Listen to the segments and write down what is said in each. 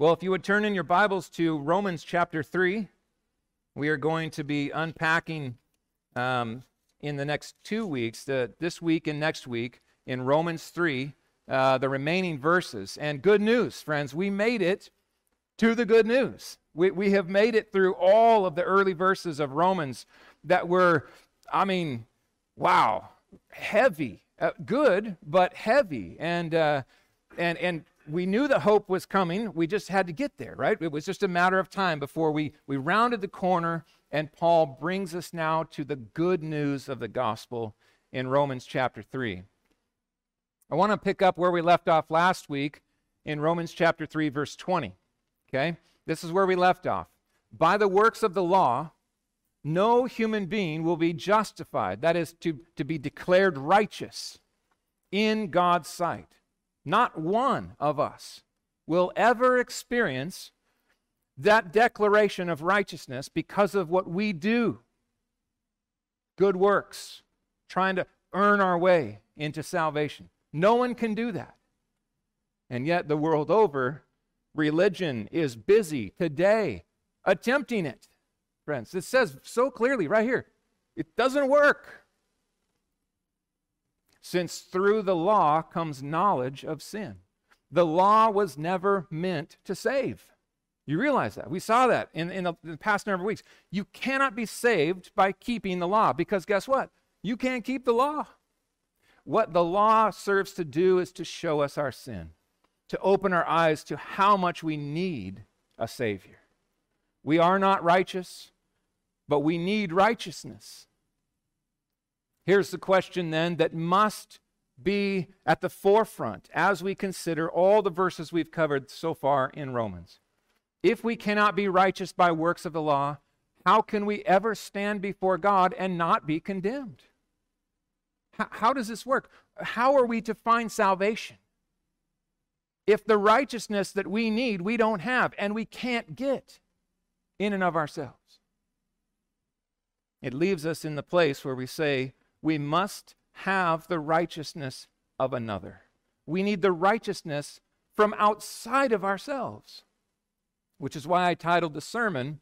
Well, if you would turn in your Bibles to Romans chapter 3, we are going to be unpacking um, in the next two weeks, the, this week and next week, in Romans 3, uh, the remaining verses. And good news, friends, we made it to the good news. We, we have made it through all of the early verses of Romans that were, I mean, wow, heavy, uh, good, but heavy. And, uh, and, and we knew the hope was coming. We just had to get there, right? It was just a matter of time before we, we rounded the corner, and Paul brings us now to the good news of the gospel in Romans chapter 3. I want to pick up where we left off last week in Romans chapter 3, verse 20. Okay? This is where we left off. By the works of the law, no human being will be justified, that is, to, to be declared righteous in God's sight. Not one of us will ever experience that declaration of righteousness because of what we do good works, trying to earn our way into salvation. No one can do that. And yet, the world over, religion is busy today attempting it. Friends, it says so clearly right here it doesn't work since through the law comes knowledge of sin. The law was never meant to save. You realize that. We saw that in, in, the, in the past number of weeks. You cannot be saved by keeping the law because guess what? You can't keep the law. What the law serves to do is to show us our sin, to open our eyes to how much we need a Savior. We are not righteous, but we need righteousness. Here's the question then that must be at the forefront as we consider all the verses we've covered so far in Romans. If we cannot be righteous by works of the law, how can we ever stand before God and not be condemned? How, how does this work? How are we to find salvation? If the righteousness that we need, we don't have and we can't get in and of ourselves. It leaves us in the place where we say, we must have the righteousness of another. We need the righteousness from outside of ourselves, which is why I titled the sermon,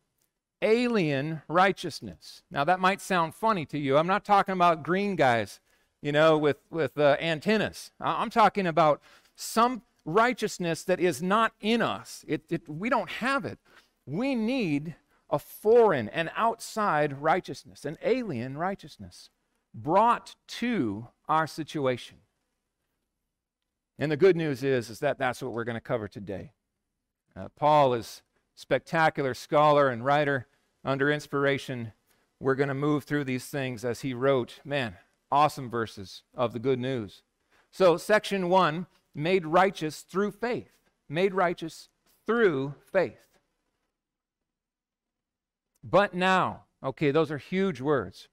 Alien Righteousness. Now, that might sound funny to you. I'm not talking about green guys, you know, with, with uh, antennas. I'm talking about some righteousness that is not in us. It, it, we don't have it. We need a foreign and outside righteousness, an alien righteousness brought to our situation. And the good news is, is that that's what we're going to cover today. Uh, Paul is spectacular scholar and writer under inspiration. We're going to move through these things as he wrote, man, awesome verses of the good news. So, section one, made righteous through faith. Made righteous through faith. But now, okay, those are huge words.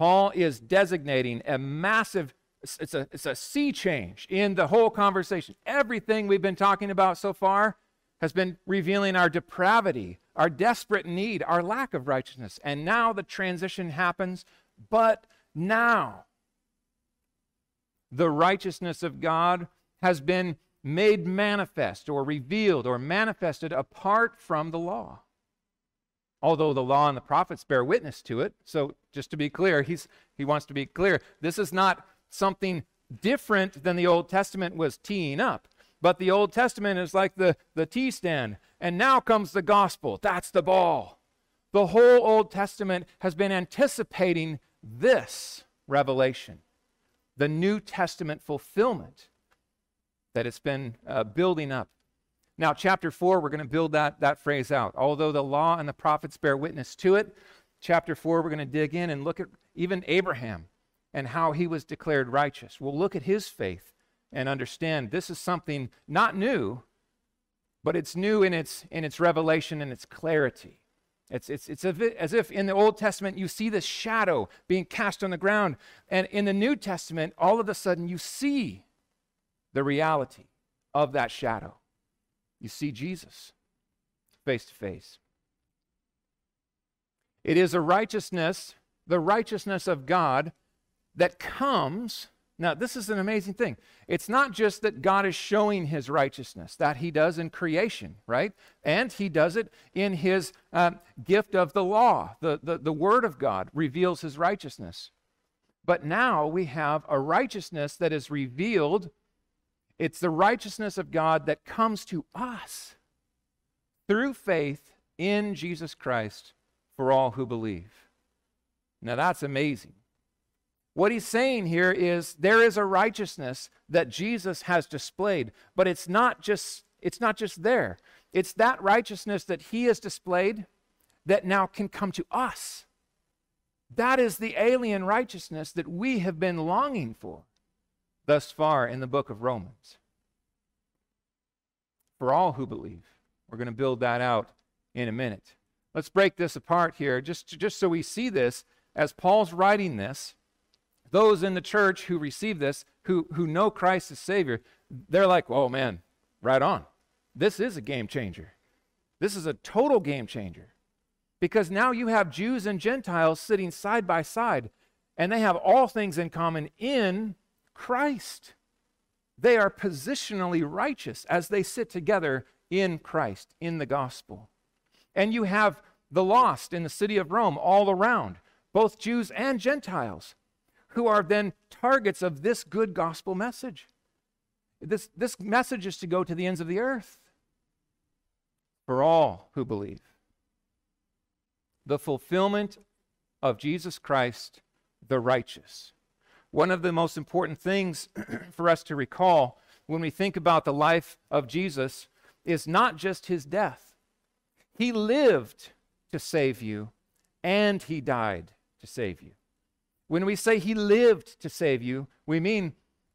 Paul is designating a massive it's a, it's a sea change in the whole conversation. Everything we've been talking about so far has been revealing our depravity, our desperate need, our lack of righteousness. And now the transition happens. But now, the righteousness of God has been made manifest or revealed or manifested apart from the law although the law and the prophets bear witness to it. So, just to be clear, he's, he wants to be clear this is not something different than the Old Testament was teeing up. But the Old Testament is like the, the tee stand. And now comes the gospel. That's the ball. The whole Old Testament has been anticipating this revelation, the New Testament fulfillment that it's been uh, building up now, chapter 4, we're going to build that, that phrase out. Although the law and the prophets bear witness to it, chapter 4, we're going to dig in and look at even Abraham and how he was declared righteous. We'll look at his faith and understand this is something not new, but it's new in its, in its revelation and its clarity. It's, it's, it's as if in the Old Testament you see this shadow being cast on the ground, and in the New Testament, all of a sudden you see the reality of that shadow. You see Jesus face to face. It is a righteousness, the righteousness of God, that comes Now, this is an amazing thing. It's not just that God is showing his righteousness, that he does in creation, right? And he does it in his uh, gift of the law. The, the, the word of God reveals his righteousness. But now we have a righteousness that is revealed. It's the righteousness of God that comes to us through faith in Jesus Christ for all who believe. Now, that's amazing. What he's saying here is there is a righteousness that Jesus has displayed, but it's not just it's not just there. It's that righteousness that he has displayed that now can come to us. That is the alien righteousness that we have been longing for thus far in the book of Romans. For all who believe. We're going to build that out in a minute. Let's break this apart here just, just so we see this as Paul's writing this those in the church who receive this, who, who know Christ as Savior, they're like, oh man, right on. This is a game changer. This is a total game changer. Because now you have Jews and Gentiles sitting side by side, and they have all things in common in Christ. They are positionally righteous as they sit together in Christ, in the gospel. And you have the lost in the city of Rome all around, both Jews and Gentiles who are then targets of this good gospel message. This, this message is to go to the ends of the earth for all who believe. The fulfillment of Jesus Christ, the righteous. One of the most important things for us to recall when we think about the life of Jesus is not just his death. He lived to save you, and he died to save you. When we say he lived to save you, we mean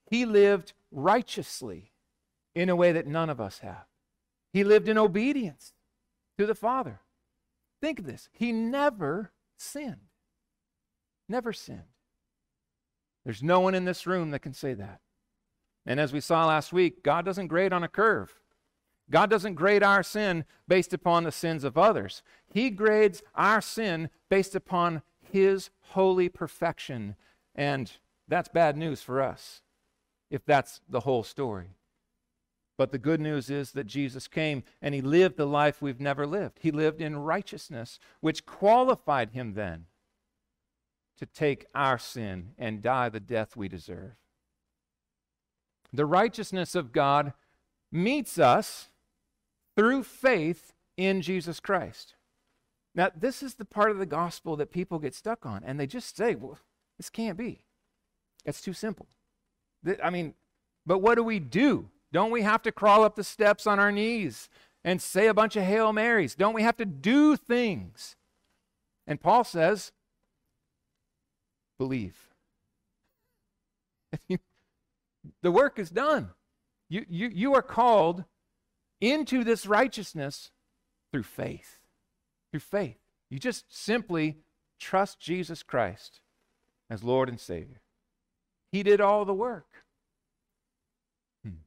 he lived righteously in a way that none of us have. He lived in obedience to the Father. Think of this. He never sinned. Never sinned. There's no one in this room that can say that. And as we saw last week, God doesn't grade on a curve. God doesn't grade our sin based upon the sins of others. He grades our sin based upon his holy perfection. And that's bad news for us, if that's the whole story. But the good news is that Jesus came and he lived the life we've never lived. He lived in righteousness, which qualified him then to take our sin and die the death we deserve. The righteousness of God meets us through faith in Jesus Christ. Now, this is the part of the gospel that people get stuck on, and they just say, well, this can't be. It's too simple. I mean, but what do we do? Don't we have to crawl up the steps on our knees and say a bunch of Hail Marys? Don't we have to do things? And Paul says, believe. the work is done. You, you, you are called into this righteousness through faith through faith. You just simply trust Jesus Christ as Lord and Savior. He did all the work. Hmm.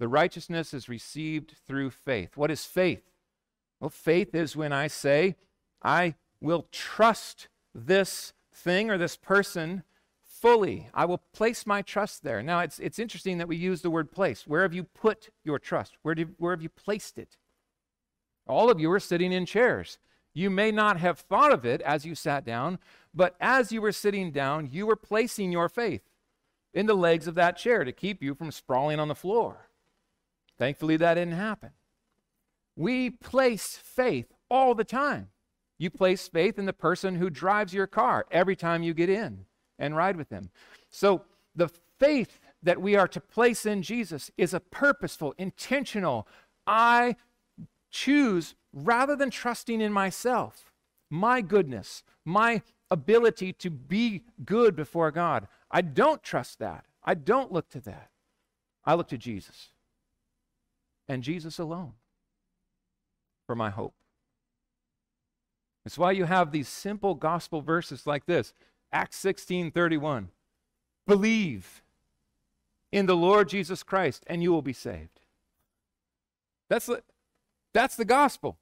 The righteousness is received through faith. What is faith? Well, faith is when I say, I will trust this thing or this person fully. I will place my trust there. Now, it's, it's interesting that we use the word place. Where have you put your trust? Where, do, where have you placed it? All of you are sitting in chairs. You may not have thought of it as you sat down, but as you were sitting down, you were placing your faith in the legs of that chair to keep you from sprawling on the floor. Thankfully, that didn't happen. We place faith all the time. You place faith in the person who drives your car every time you get in and ride with them. So, the faith that we are to place in Jesus is a purposeful, intentional, I choose rather than trusting in myself, my goodness, my ability to be good before God. I don't trust that. I don't look to that. I look to Jesus and Jesus alone for my hope. That's why you have these simple gospel verses like this Acts 16 31. Believe in the Lord Jesus Christ and you will be saved. That's, that's the gospel.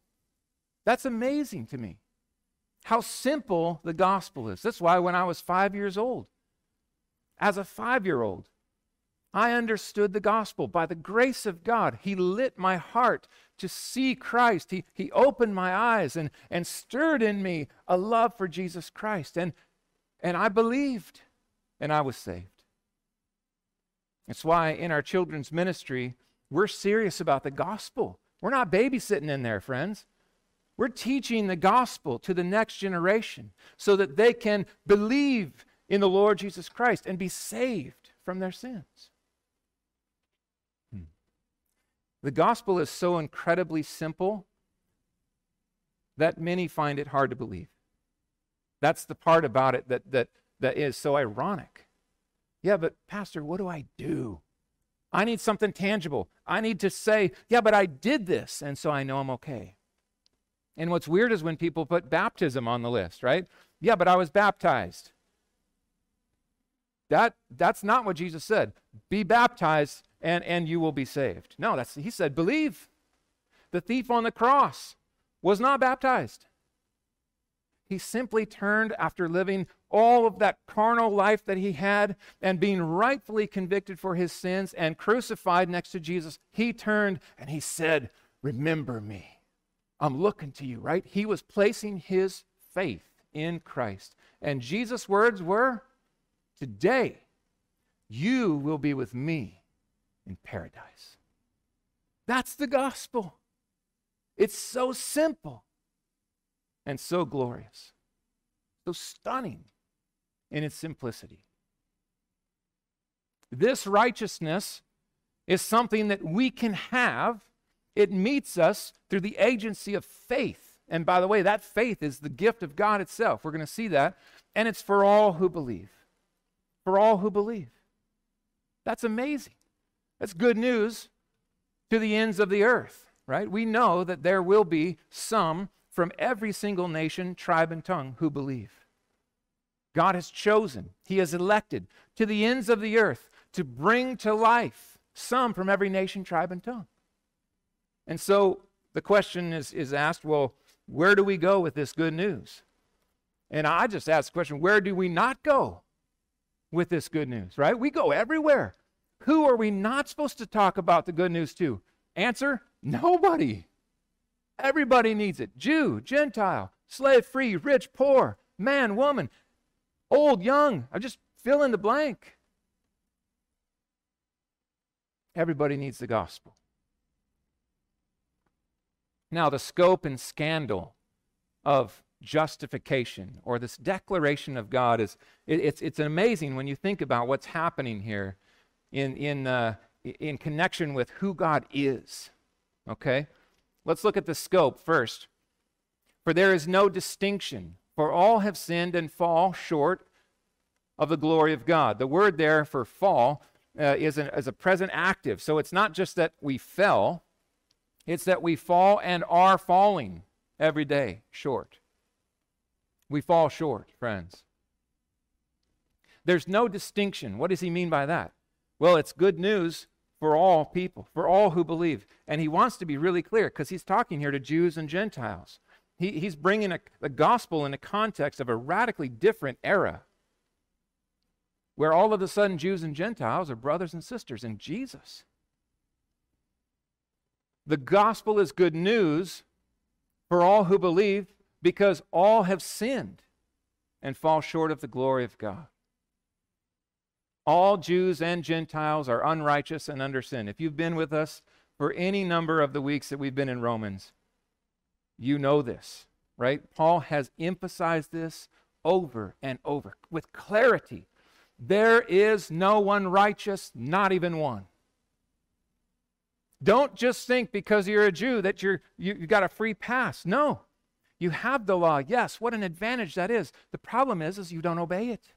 That's amazing to me. How simple the gospel is. That's why when I was five years old, As a five year old, I understood the gospel. By the grace of God, He lit my heart to see Christ. He, he opened my eyes and, and stirred in me a love for Jesus Christ. And, and I believed, and I was saved. That's why in our children's ministry, we're serious about the gospel. We're not babysitting in there, friends. We're teaching the gospel to the next generation so that they can believe in the Lord Jesus Christ and be saved from their sins. Hmm. The gospel is so incredibly simple that many find it hard to believe. That's the part about it that, that, that is so ironic. Yeah, but Pastor, what do I do? I need something tangible. I need to say, yeah, but I did this, and so I know I'm okay. And what's weird is when people put baptism on the list, right? Yeah, but I was baptized. That, that's not what Jesus said. Be baptized and, and you will be saved. No, that's he said, believe. The thief on the cross was not baptized. He simply turned after living all of that carnal life that he had and being rightfully convicted for his sins and crucified next to Jesus. He turned and he said, Remember me. I'm looking to you, right? He was placing his faith in Christ. And Jesus' words were, Today, you will be with me in paradise. That's the gospel. It's so simple and so glorious, so stunning in its simplicity. This righteousness is something that we can have. It meets us through the agency of faith. And by the way, that faith is the gift of God itself. We're going to see that. And it's for all who believe for all who believe. That's amazing. That's good news to the ends of the earth, right? We know that there will be some from every single nation, tribe, and tongue who believe. God has chosen, He has elected to the ends of the earth to bring to life some from every nation, tribe, and tongue. And so the question is, is asked well, where do we go with this good news? And I just ask the question where do we not go with this good news, right? We go everywhere. Who are we not supposed to talk about the good news to? Answer nobody. Everybody needs it Jew, Gentile, slave free, rich, poor, man, woman, old, young. I just fill in the blank. Everybody needs the gospel. Now, the scope and scandal of justification or this declaration of God is it, it's, it's amazing when you think about what's happening here in, in, uh, in connection with who God is. Okay? Let's look at the scope first. For there is no distinction, for all have sinned and fall short of the glory of God. The word there for fall uh, is, an, is a present active. So it's not just that we fell, it's that we fall and are falling every day short we fall short, friends. There's no distinction. What does he mean by that? Well, it's good news for all people, for all who believe. And he wants to be really clear because he's talking here to Jews and Gentiles. He, he's bringing a, the gospel in a context of a radically different era where all of a sudden Jews and Gentiles are brothers and sisters in Jesus. The gospel is good news for all who believe because all have sinned and fall short of the glory of God. All Jews and Gentiles are unrighteous and under sin. If you've been with us for any number of the weeks that we've been in Romans, you know this, right? Paul has emphasized this over and over with clarity. There is no one righteous, not even one. Don't just think because you're a Jew that you're, you, you got a free pass. No. You have the law. Yes, what an advantage that is. The problem is, is you don't obey it.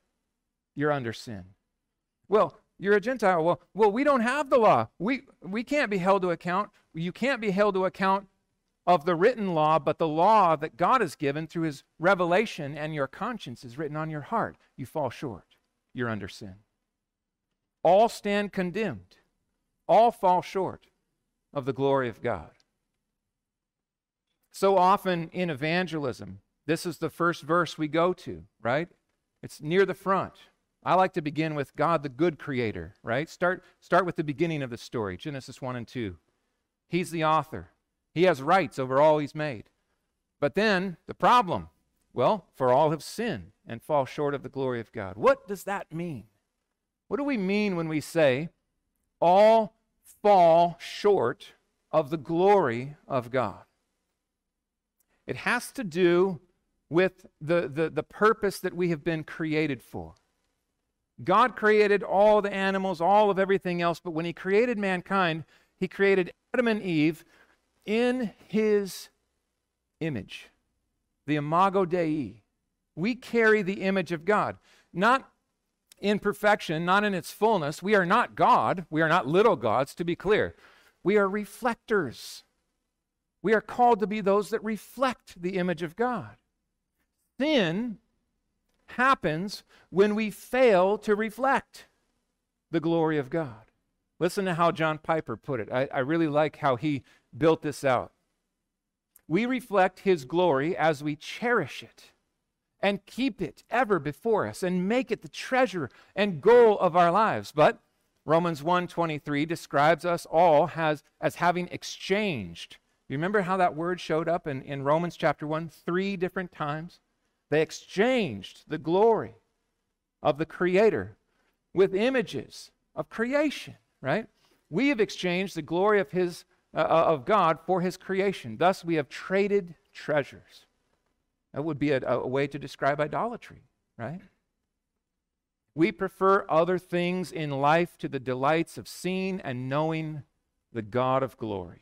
You're under sin. Well, you're a Gentile. Well, well, we don't have the law. We we can't be held to account. You can't be held to account of the written law, but the law that God has given through his revelation and your conscience is written on your heart. You fall short. You're under sin. All stand condemned. All fall short of the glory of God. So often in evangelism, this is the first verse we go to, right? It's near the front I like to begin with God, the good creator, right? Start, start with the beginning of the story, Genesis 1 and 2. He's the author, He has rights over all He's made. But then the problem well, for all have sinned and fall short of the glory of God. What does that mean? What do we mean when we say all fall short of the glory of God? It has to do with the, the, the purpose that we have been created for. God created all the animals, all of everything else, but when He created mankind, He created Adam and Eve in His image, the Imago Dei. We carry the image of God, not in perfection, not in its fullness. We are not God. We are not little gods, to be clear. We are reflectors. We are called to be those that reflect the image of God. Sin happens when we fail to reflect the glory of God. Listen to how John Piper put it. I, I really like how he built this out. We reflect his glory as we cherish it and keep it ever before us and make it the treasure and goal of our lives. But Romans 1:23 describes us all as, as having exchanged. You remember how that word showed up in, in Romans chapter 1 three different times? They exchanged the glory of the Creator with images of creation, right? We have exchanged the glory of His uh, uh, of God for His creation. Thus, we have traded treasures. That would be a, a way to describe idolatry, right? We prefer other things in life to the delights of seeing and knowing the God of glory.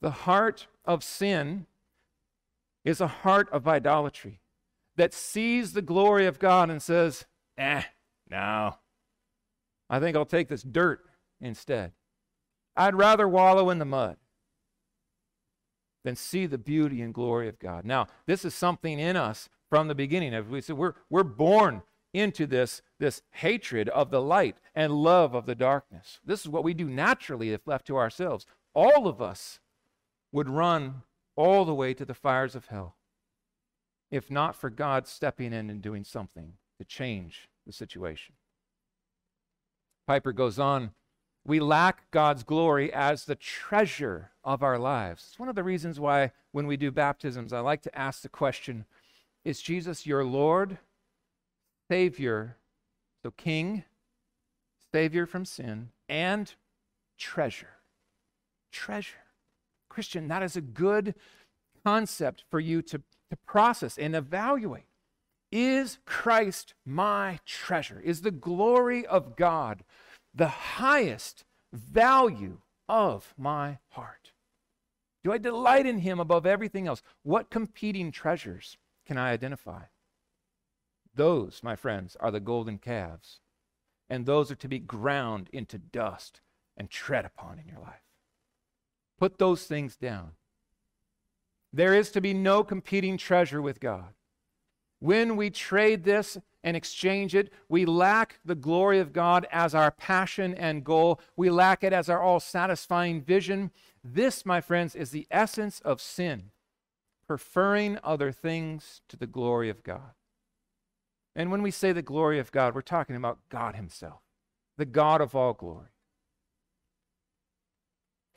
The heart of sin is a heart of idolatry that sees the glory of God and says, eh, no. I think I'll take this dirt instead. I'd rather wallow in the mud than see the beauty and glory of God. Now, this is something in us from the beginning. As we said, we're, we're born into this, this hatred of the light and love of the darkness. This is what we do naturally if left to ourselves. All of us would run all the way to the fires of hell if not for God stepping in and doing something to change the situation. Piper goes on we lack God's glory as the treasure of our lives. It's one of the reasons why, when we do baptisms, I like to ask the question Is Jesus your Lord, Savior, so King, Savior from sin, and treasure? Treasure. Christian, that is a good concept for you to, to process and evaluate. Is Christ my treasure? Is the glory of God the highest value of my heart? Do I delight in him above everything else? What competing treasures can I identify? Those, my friends, are the golden calves. And those are to be ground into dust and tread upon in your life. Put those things down. There is to be no competing treasure with God. When we trade this and exchange it, we lack the glory of God as our passion and goal. We lack it as our all satisfying vision. This, my friends, is the essence of sin preferring other things to the glory of God. And when we say the glory of God, we're talking about God Himself, the God of all glory.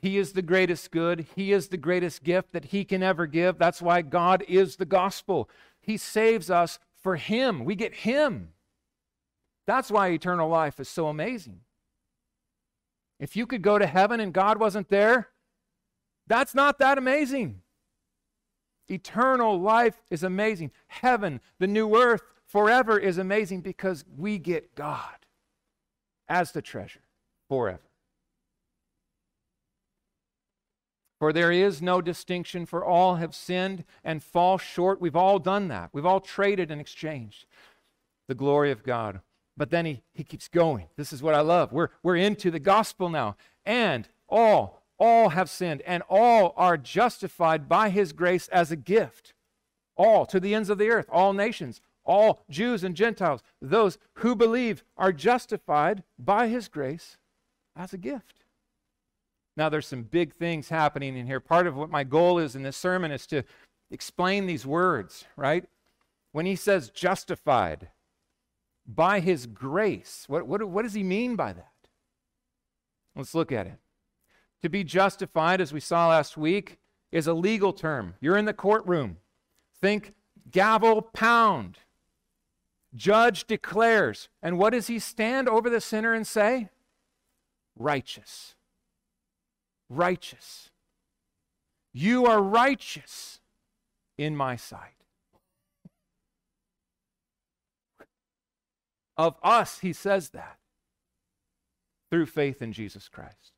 He is the greatest good. He is the greatest gift that He can ever give. That's why God is the gospel. He saves us for Him. We get Him. That's why eternal life is so amazing. If you could go to heaven and God wasn't there, that's not that amazing. Eternal life is amazing. Heaven, the new earth, forever is amazing because we get God as the treasure forever. For there is no distinction, for all have sinned and fall short. We've all done that. We've all traded and exchanged the glory of God. But then he, he keeps going. This is what I love. We're, we're into the gospel now. And all, all have sinned, and all are justified by his grace as a gift. All, to the ends of the earth, all nations, all Jews and Gentiles, those who believe are justified by his grace as a gift. Now, there's some big things happening in here. Part of what my goal is in this sermon is to explain these words, right? When he says justified, by his grace. What, what, what does he mean by that? Let's look at it. To be justified, as we saw last week, is a legal term. You're in the courtroom. Think gavel pound. Judge declares. And what does he stand over the sinner and say? Righteous. Righteous. You are righteous in my sight. Of us, he says that through faith in Jesus Christ.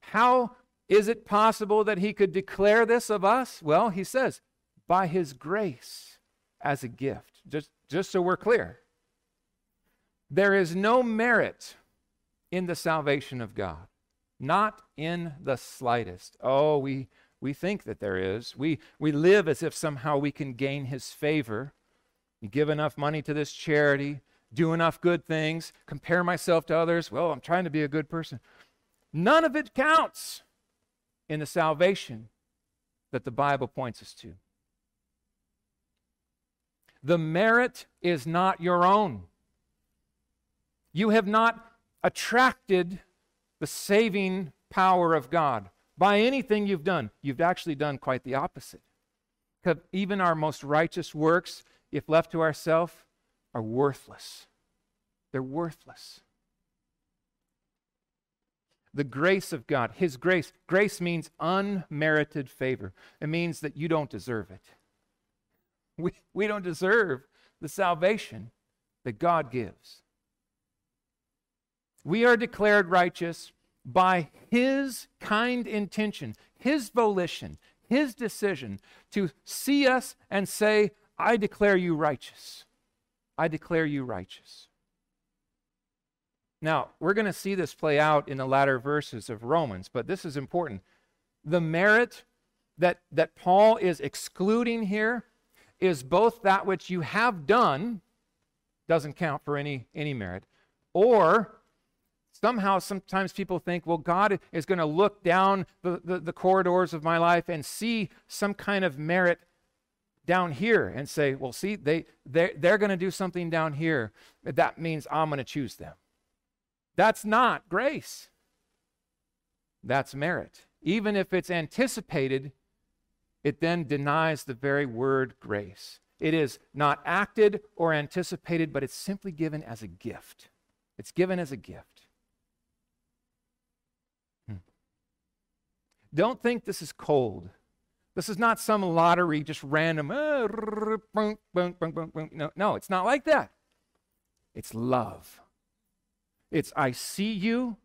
How is it possible that he could declare this of us? Well, he says, by his grace as a gift. Just, just so we're clear. There is no merit in the salvation of God, not in the slightest. Oh, we, we think that there is. We, we live as if somehow we can gain his favor. You give enough money to this charity, do enough good things, compare myself to others. Well, I'm trying to be a good person. None of it counts in the salvation that the Bible points us to. The merit is not your own. You have not attracted the saving power of God by anything you've done. You've actually done quite the opposite. Because even our most righteous works, if left to ourselves, are worthless. They're worthless. The grace of God, His grace. Grace means unmerited favor. It means that you don't deserve it. We, we don't deserve the salvation that God gives. We are declared righteous by His kind intention, His volition, His decision to see us and say, I declare you righteous. I declare you righteous. Now, we're going to see this play out in the latter verses of Romans, but this is important. The merit that, that Paul is excluding here is both that which you have done, doesn't count for any, any merit, or somehow sometimes people think, well, God is going to look down the, the, the, corridors of my life and see some kind of merit down here and say, well, see, they, they're, they're going to do something down here. That means I'm going to choose them. That's not grace. That's merit. Even if it's anticipated, it then denies the very word grace. It is not acted or anticipated, but it's simply given as a gift. It's given as a gift. Hmm. Don't think this is cold. This is not some lottery, just random. Uh, no, no, it's not like that. It's love. It's I see you,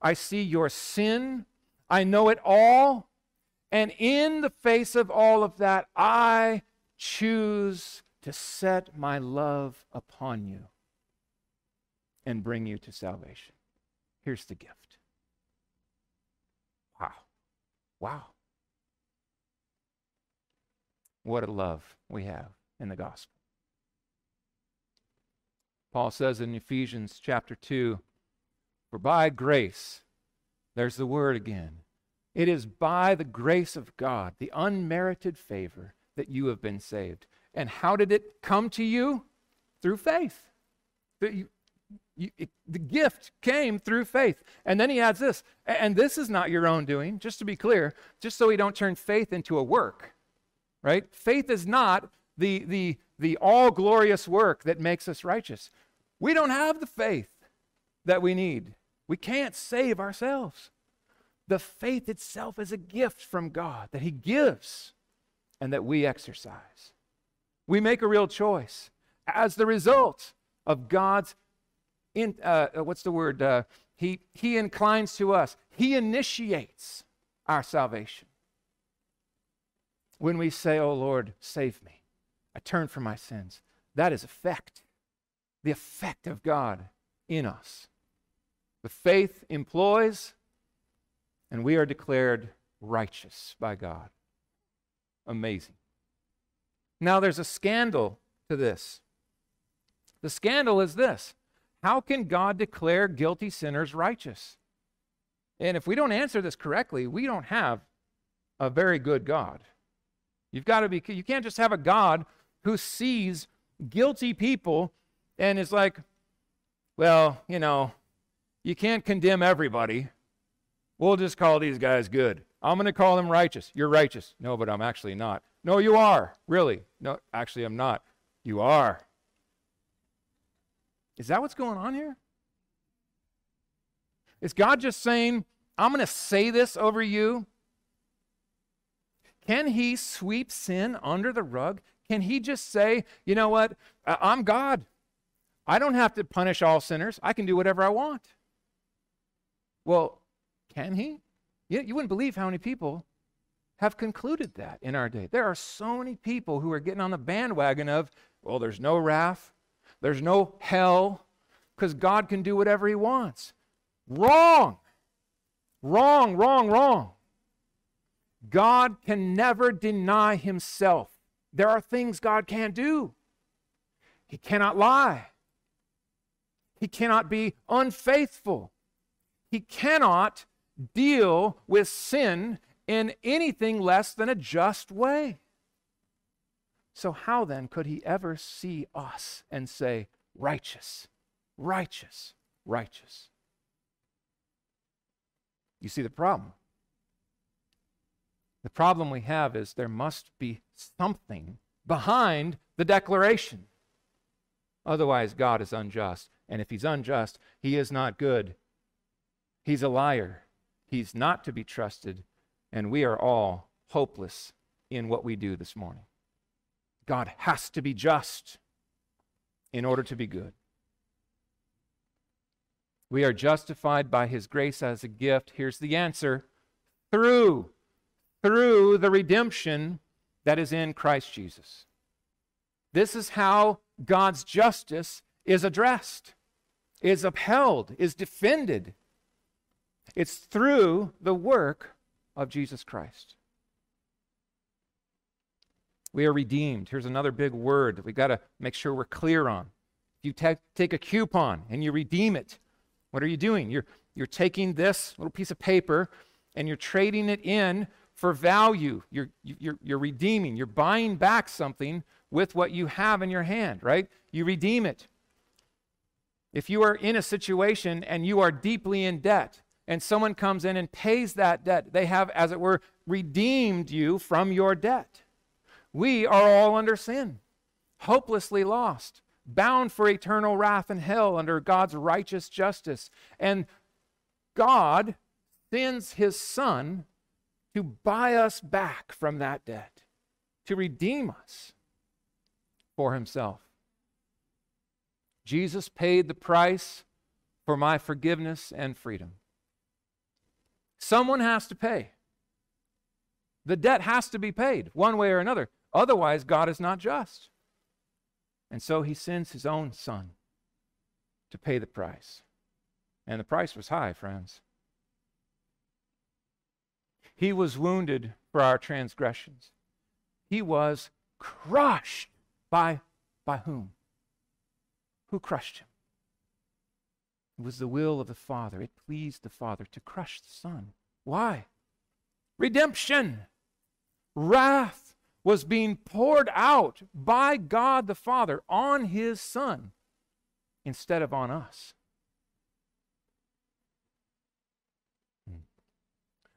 I see your sin, I know it all, and in the face of all of that, I choose to set my love upon you and bring you to salvation. Here's the gift. Wow. Wow. What a love we have in the gospel. Paul says in Ephesians chapter 2 For by grace, there's the word again, it is by the grace of God, the unmerited favor, that you have been saved. And how did it come to you? Through faith. The, you, it, the gift came through faith. And then he adds this, and this is not your own doing, just to be clear, just so we don't turn faith into a work, right? Faith is not the, the, the all glorious work that makes us righteous. We don't have the faith that we need. We can't save ourselves. The faith itself is a gift from God that He gives and that we exercise. We make a real choice as the result of God's, in, uh, uh, what's the word? Uh, he, he inclines to us, He initiates our salvation. When we say, Oh Lord, save me, I turn from my sins, that is effect, the effect of God in us. The faith employs and we are declared righteous by God. Amazing. Now, there's a scandal to this. The scandal is this How can God declare guilty sinners righteous? And if we don't answer this correctly, we don't have a very good God. You've got to be, you can't just have a God who sees guilty people and is like, well, you know, you can't condemn everybody. We'll just call these guys good. I'm going to call them righteous. You're righteous. No, but I'm actually not. No, you are. Really? No, actually, I'm not. You are. Is that what's going on here? Is God just saying, I'm going to say this over you? Can he sweep sin under the rug? Can he just say, you know what? I'm God. I don't have to punish all sinners. I can do whatever I want. Well, can he? You, you wouldn't believe how many people have concluded that in our day. There are so many people who are getting on the bandwagon of, well, there's no wrath, there's no hell, because God can do whatever he wants. Wrong. Wrong, wrong, wrong. God can never deny himself. There are things God can't do. He cannot lie. He cannot be unfaithful. He cannot deal with sin in anything less than a just way. So, how then could he ever see us and say, righteous, righteous, righteous? You see the problem? The problem we have is there must be something behind the declaration. Otherwise, God is unjust. And if he's unjust, he is not good. He's a liar. He's not to be trusted. And we are all hopeless in what we do this morning. God has to be just in order to be good. We are justified by his grace as a gift. Here's the answer through through the redemption that is in Christ Jesus. This is how God's justice is addressed, is upheld, is defended. It's through the work of Jesus Christ. We are redeemed. Here's another big word that we got to make sure we're clear on. If you ta- take a coupon and you redeem it, what are you doing? You're, you're taking this little piece of paper and you're trading it in for value. You're, you're, you're redeeming, you're buying back something with what you have in your hand, right? You redeem it. If you are in a situation and you are deeply in debt, and someone comes in and pays that debt, they have, as it were, redeemed you from your debt. We are all under sin, hopelessly lost, bound for eternal wrath and hell under God's righteous justice. And God sends his Son to buy us back from that debt, to redeem us for himself. Jesus paid the price for my forgiveness and freedom. Someone has to pay. The debt has to be paid one way or another. Otherwise, God is not just. And so he sends his own son to pay the price. And the price was high, friends. He was wounded for our transgressions. He was crushed by, by whom? Who crushed him? It was the will of the Father. It pleased the Father to crush the Son. Why? Redemption. Wrath was being poured out by God the Father on his Son instead of on us.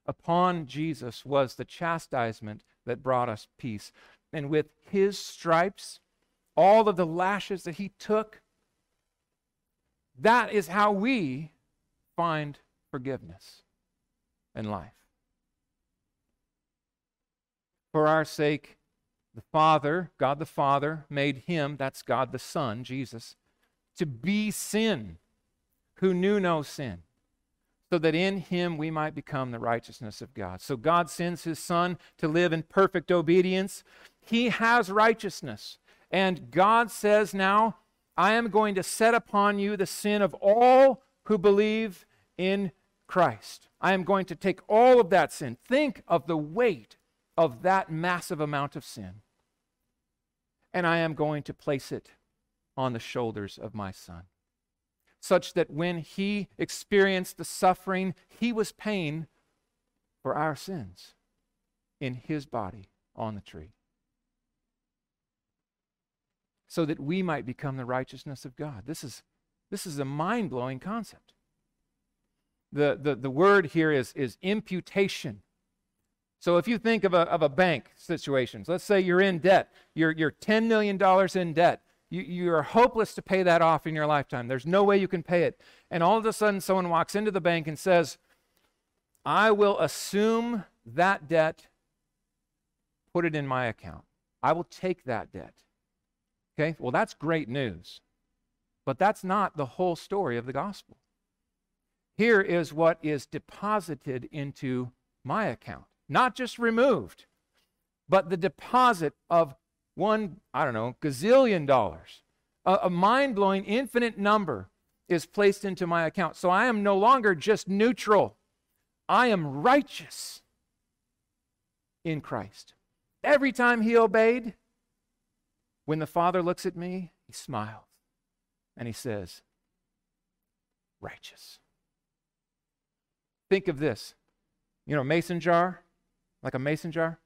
upon Jesus was the chastisement that brought us peace. And with his stripes, all of the lashes that he took, that is how we find forgiveness and life. For our sake, the Father, God the Father, made him, that's God the Son, Jesus, to be sin, who knew no sin so that in him we might become the righteousness of God. So God sends his Son to live in perfect obedience. He has righteousness. And God says now, I am going to set upon you the sin of all who believe in Christ. I am going to take all of that sin. Think of the weight of that massive amount of sin. And I am going to place it on the shoulders of my Son such that when he experienced the suffering, he was paying for our sins in his body on the tree. so that we might become the righteousness of God. This is, this is a mind blowing concept. The, the, the word here is, is imputation. So if you think of a, of a bank situations, let's say you're in debt, you're, you're $10 million in debt. You, you are hopeless to pay that off in your lifetime. There's no way you can pay it. And all of a sudden, someone walks into the bank and says, I will assume that debt, put it in my account. I will take that debt. Okay, well, that's great news. But that's not the whole story of the gospel. Here is what is deposited into my account, not just removed, but the deposit of one, I don't know, gazillion dollars. A, a mind blowing, infinite number is placed into my account. So I am no longer just neutral, I am righteous in Christ. Every time he obeyed, when the Father looks at me, he smiles and he says, Righteous. Think of this. You know, mason jar, like a mason jar.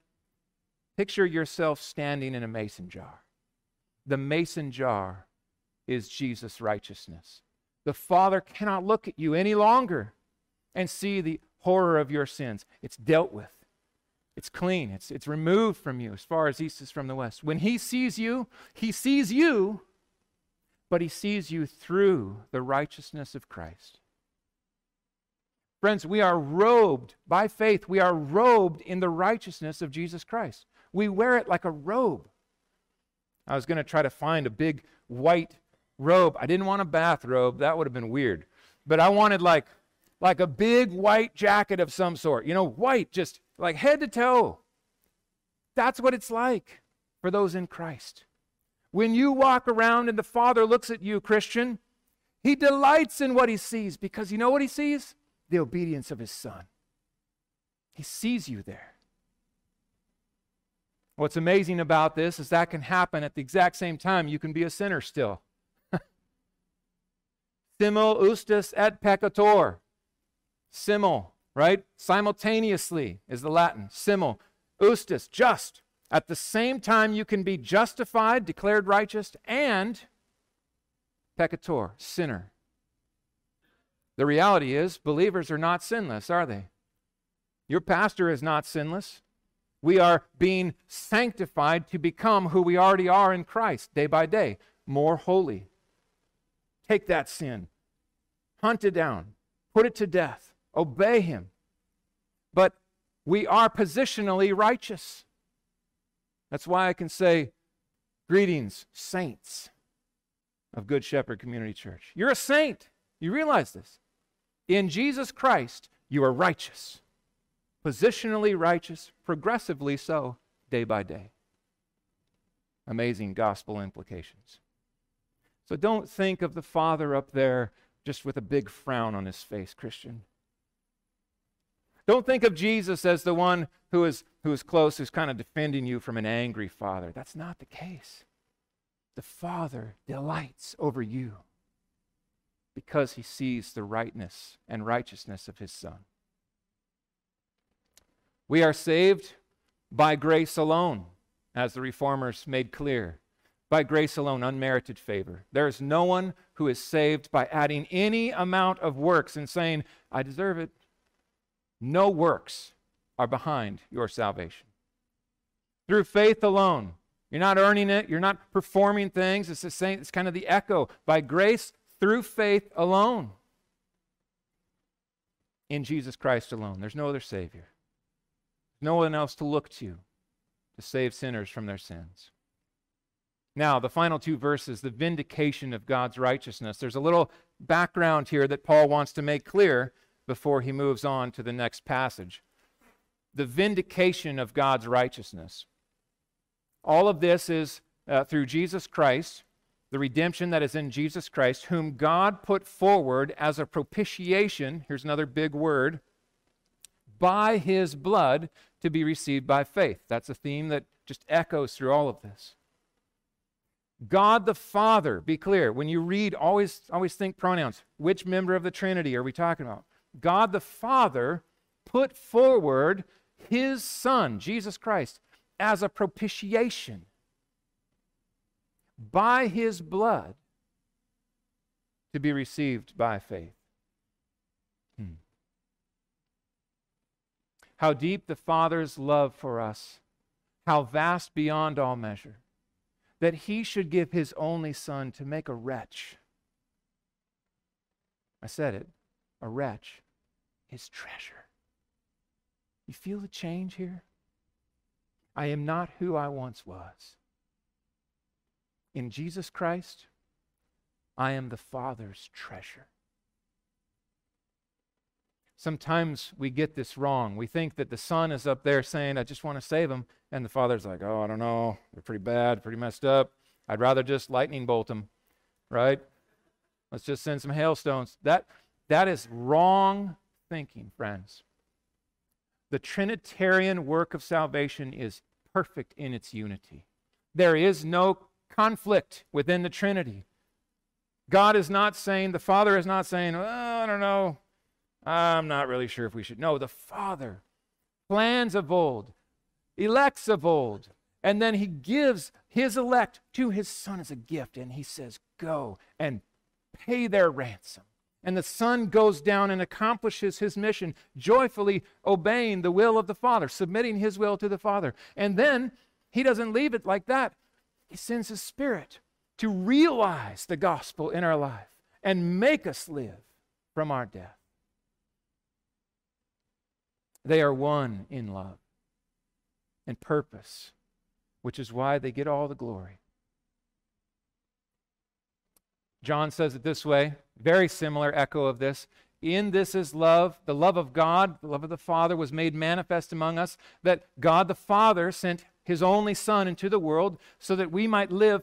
Picture yourself standing in a mason jar. The mason jar is Jesus' righteousness. The Father cannot look at you any longer and see the horror of your sins. It's dealt with. It's clean. It's, it's removed from you as far as east is from the west. When He sees you, He sees you, but He sees you through the righteousness of Christ. Friends, we are robed by faith. We are robed in the righteousness of Jesus Christ. We wear it like a robe. I was going to try to find a big white robe. I didn't want a bathrobe. That would have been weird. But I wanted like like a big white jacket of some sort. You know, white just like head to toe. That's what it's like for those in Christ. When you walk around and the Father looks at you, Christian, he delights in what he sees because you know what he sees? The obedience of his son. He sees you there. What's amazing about this is that can happen at the exact same time. You can be a sinner still. Simul iustus et peccator. Simul, right? Simultaneously is the Latin. Simul. Iustus, just. At the same time, you can be justified, declared righteous, and peccator, sinner. The reality is, believers are not sinless, are they? Your pastor is not sinless. We are being sanctified to become who we already are in Christ day by day, more holy. Take that sin, hunt it down, put it to death, obey Him. But we are positionally righteous. That's why I can say, Greetings, saints of Good Shepherd Community Church. You're a saint. You realize this. In Jesus Christ, you are righteous, positionally righteous, progressively so, day by day. Amazing gospel implications. So don't think of the Father up there just with a big frown on his face, Christian. Don't think of Jesus as the one who is, who is close, who's kind of defending you from an angry Father. That's not the case. The Father delights over you because he sees the rightness and righteousness of his Son. We are saved by grace alone, as the reformers made clear. By grace alone, unmerited favor. There is no one who is saved by adding any amount of works and saying, I deserve it. No works are behind your salvation. Through faith alone, you're not earning it, you're not performing things. It's the same, it's kind of the echo. By grace through faith alone. In Jesus Christ alone. There's no other Savior. No one else to look to to save sinners from their sins. Now, the final two verses, the vindication of God's righteousness. There's a little background here that Paul wants to make clear before he moves on to the next passage. The vindication of God's righteousness. All of this is uh, through Jesus Christ the redemption that is in Jesus Christ, whom God put forward as a propitiation, here's another big word, by his blood to be received by faith. That's a theme that just echoes through all of this. God the Father, be clear, when you read, always, always think pronouns. Which member of the Trinity are we talking about? God the Father put forward his Son, Jesus Christ, as a propitiation by his blood to be received by faith. Hmm. How deep the Father's love for us, how vast beyond all measure, that he should give his only Son to make a wretch. I said it, a wretch, his treasure. You feel the change here? I am not who I once was. In Jesus Christ, I am the Father's treasure. Sometimes we get this wrong. We think that the Son is up there saying, I just want to save them. And the Father's like, oh, I don't know. They're pretty bad, pretty messed up. I'd rather just lightning bolt them, right? Let's just send some hailstones. That, that is wrong thinking, friends. The Trinitarian work of salvation is perfect in its unity. There is no conflict within the Trinity. God is not saying, the Father is not saying, oh, I don't know, I'm not really sure if we should. No, the Father plans of old, elects of old, and then he gives his elect to his Son as a gift, and he says, Go and pay their ransom. And the Son goes down and accomplishes his mission, joyfully obeying the will of the Father, submitting his will to the Father. And then he doesn't leave it like that. He sends his Spirit to realize the gospel in our life and make us live from our death. They are one in love and purpose, which is why they get all the glory. John says it this way, very similar echo of this. In this is love, the love of God, the love of the Father was made manifest among us, that God the Father sent his only Son into the world so that we might live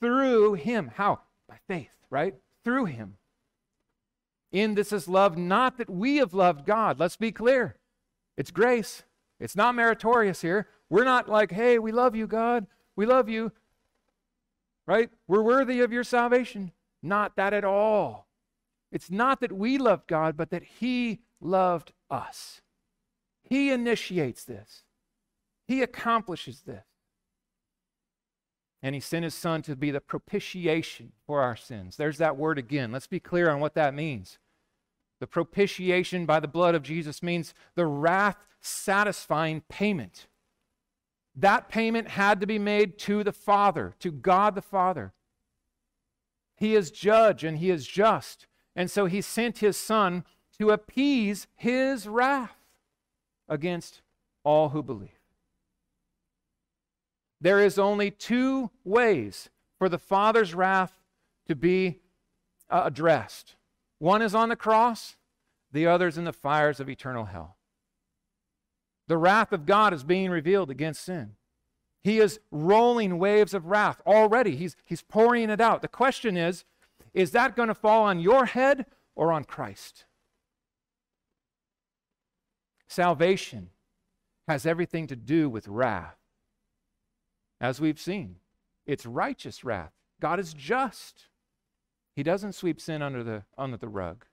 through him. How? By faith, right? Through him. In this is love, not that we have loved God. Let's be clear. It's grace. It's not meritorious here. We're not like, hey, we love you, God. We love you. Right? We're worthy of your salvation. Not that at all. It's not that we loved God, but that He loved us. He initiates this, He accomplishes this. And he sent his son to be the propitiation for our sins. There's that word again. Let's be clear on what that means. The propitiation by the blood of Jesus means the wrath satisfying payment. That payment had to be made to the Father, to God the Father. He is judge and he is just. And so he sent his son to appease his wrath against all who believe. There is only two ways for the Father's wrath to be uh, addressed one is on the cross, the other is in the fires of eternal hell. The wrath of God is being revealed against sin. He is rolling waves of wrath already. He's, he's pouring it out. The question is is that going to fall on your head or on Christ? Salvation has everything to do with wrath as we've seen. It's righteous wrath. God is just. He doesn't sweep sin under the, under the rug.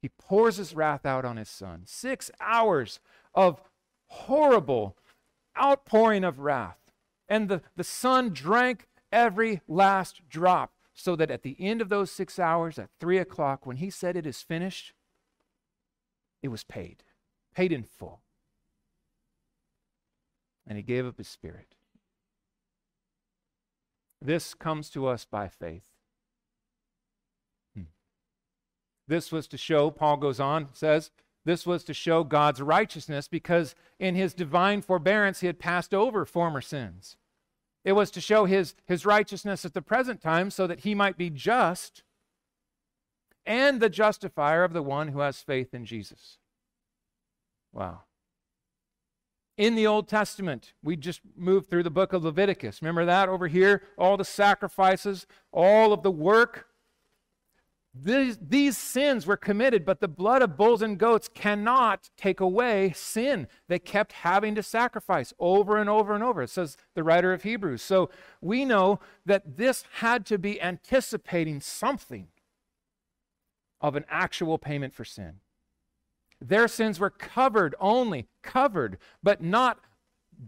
He pours his wrath out on his son. Six hours of horrible outpouring of wrath. And the, the son drank every last drop, so that at the end of those six hours, at three o'clock, when he said it is finished, it was paid, paid in full. And he gave up his spirit. This comes to us by faith. Hmm. This was to show, Paul goes on, says, this was to show God's righteousness because in his divine forbearance he had passed over former sins. It was to show his, his righteousness at the present time so that he might be just and the justifier of the one who has faith in Jesus. Wow in the Old Testament. We just moved through the book of Leviticus. Remember that over here? All the sacrifices, all of the work. These, these sins were committed, but the blood of bulls and goats cannot take away sin. They kept having to sacrifice over and over and over. It says the writer of Hebrews. So we know that this had to be anticipating something of an actual payment for sin. Their sins were covered only, covered, but not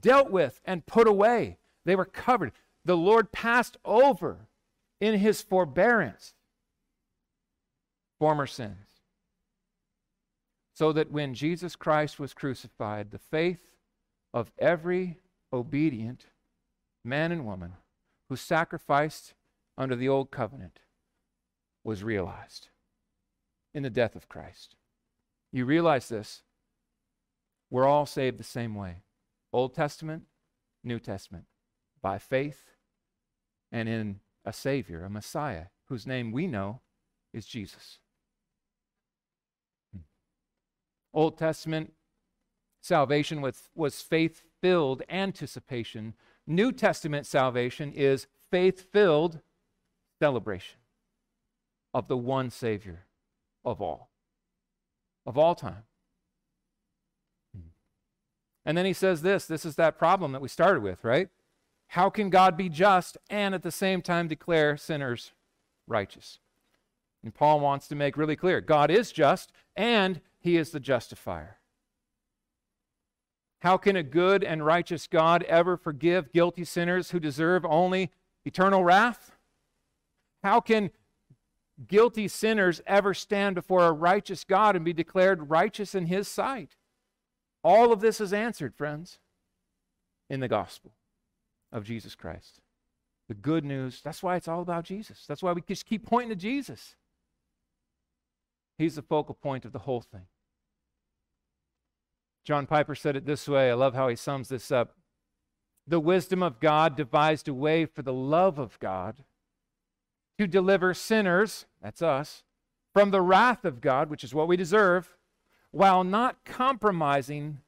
dealt with and put away. They were covered. the Lord passed over in his forbearance former sins. So that when Jesus Christ was crucified, the faith of every obedient man and woman who sacrificed under the old covenant was realized in the death of Christ. You realize this? We're all saved the same way Old Testament, New Testament, by faith and in a Savior, a Messiah, whose name we know is Jesus. Hmm. Old Testament salvation was, was faith filled anticipation. New Testament salvation is faith filled celebration of the one Savior of all, of all time. Hmm. And then he says this this is that problem that we started with, right? How can God be just and at the same time declare sinners righteous? And Paul wants to make really clear God is just and he is the justifier. How can a good and righteous God ever forgive guilty sinners who deserve only eternal wrath? How can guilty sinners ever stand before a righteous God and be declared righteous in his sight? All of this is answered, friends, in the gospel of Jesus Christ. The good news, that's why it's all about Jesus. That's why we just keep pointing to Jesus. He's the focal point of the whole thing. John Piper said it this way. I love how he sums this up. The wisdom of God devised a way for the love of God to deliver sinners, that's us, from the wrath of God, which is what we deserve, while not compromising,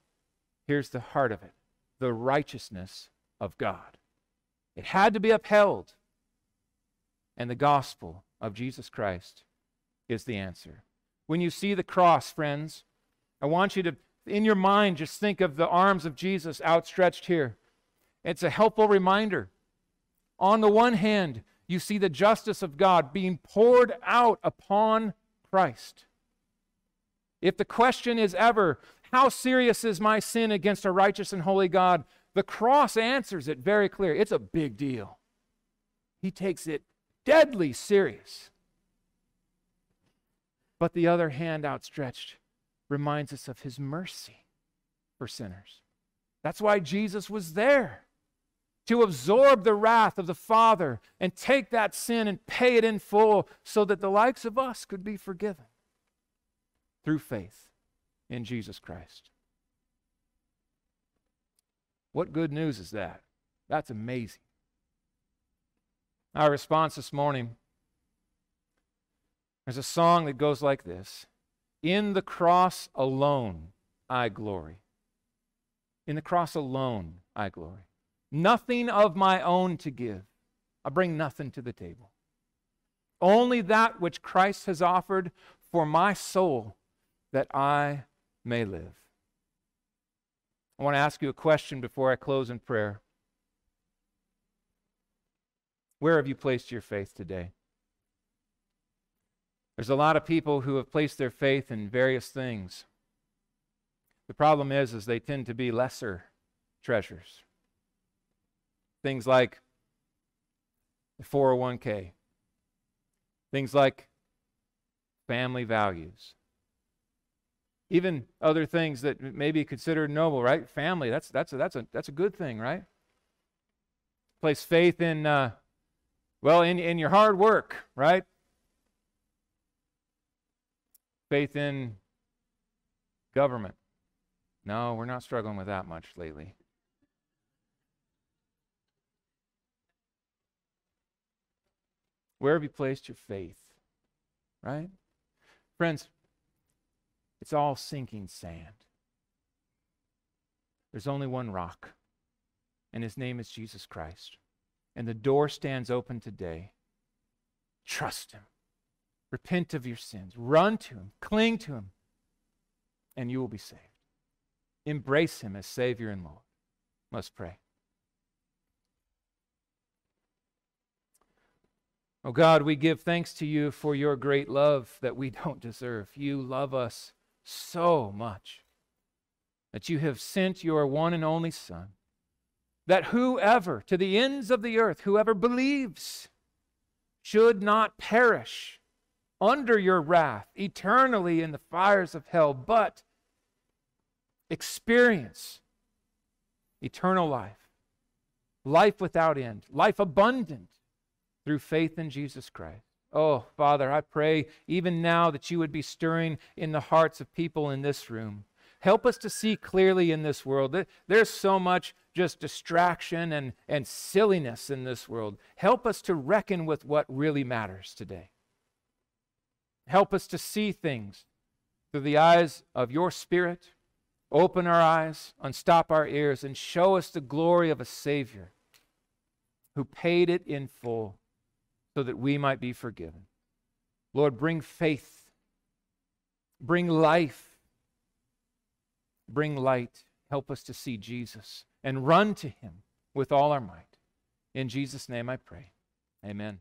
here's the heart of it, the righteousness of God. It had to be upheld. And the gospel of Jesus Christ is the answer. When you see the cross, friends, I want you to, in your mind, just think of the arms of Jesus outstretched here. It's a helpful reminder. On the one hand, you see the justice of God being poured out upon Christ. If the question is ever, how serious is my sin against a righteous and holy God? The cross answers it very clear. It's a big deal. He takes it deadly serious. But the other hand outstretched reminds us of his mercy for sinners. That's why Jesus was there to absorb the wrath of the Father and take that sin and pay it in full so that the likes of us could be forgiven through faith in Jesus Christ. What good news is that? That's amazing. Our response this morning there's a song that goes like this In the cross alone I glory. In the cross alone I glory. Nothing of my own to give. I bring nothing to the table. Only that which Christ has offered for my soul that I may live. I want to ask you a question before I close in prayer. Where have you placed your faith today? There's a lot of people who have placed their faith in various things. The problem is is they tend to be lesser treasures. Things like the 401k. Things like family values. Even other things that may be considered noble, right? Family, that's, that's, a, that's, a, that's a good thing, right? Place faith in, uh, well, in, in your hard work, right? Faith in government. No, we're not struggling with that much lately. Where have you placed your faith? Right? Friends, it's all sinking sand. There's only one rock, and his name is Jesus Christ. And the door stands open today. Trust him. Repent of your sins. Run to Him. Cling to Him. And you will be saved. Embrace Him as Savior and Lord. Let's pray. Oh God, we give thanks to you for your great love that we don't deserve. You love us so much that you have sent your one and only Son that whoever, to the ends of the earth, whoever believes, should not perish under your wrath eternally in the fires of hell, but experience eternal life, life without end, life abundant through faith in Jesus Christ. Oh, Father, I pray even now that you would be stirring in the hearts of people in this room. Help us to see clearly in this world. That there's so much just distraction and, and silliness in this world. Help us to reckon with what really matters today. Help us to see things through the eyes of your Spirit. Open our eyes, unstop our ears, and show us the glory of a Savior who paid it in full so that we might be forgiven. Lord, bring faith, bring life, bring light. Help us to see Jesus and run to him with all our might. In Jesus' name I pray. Amen.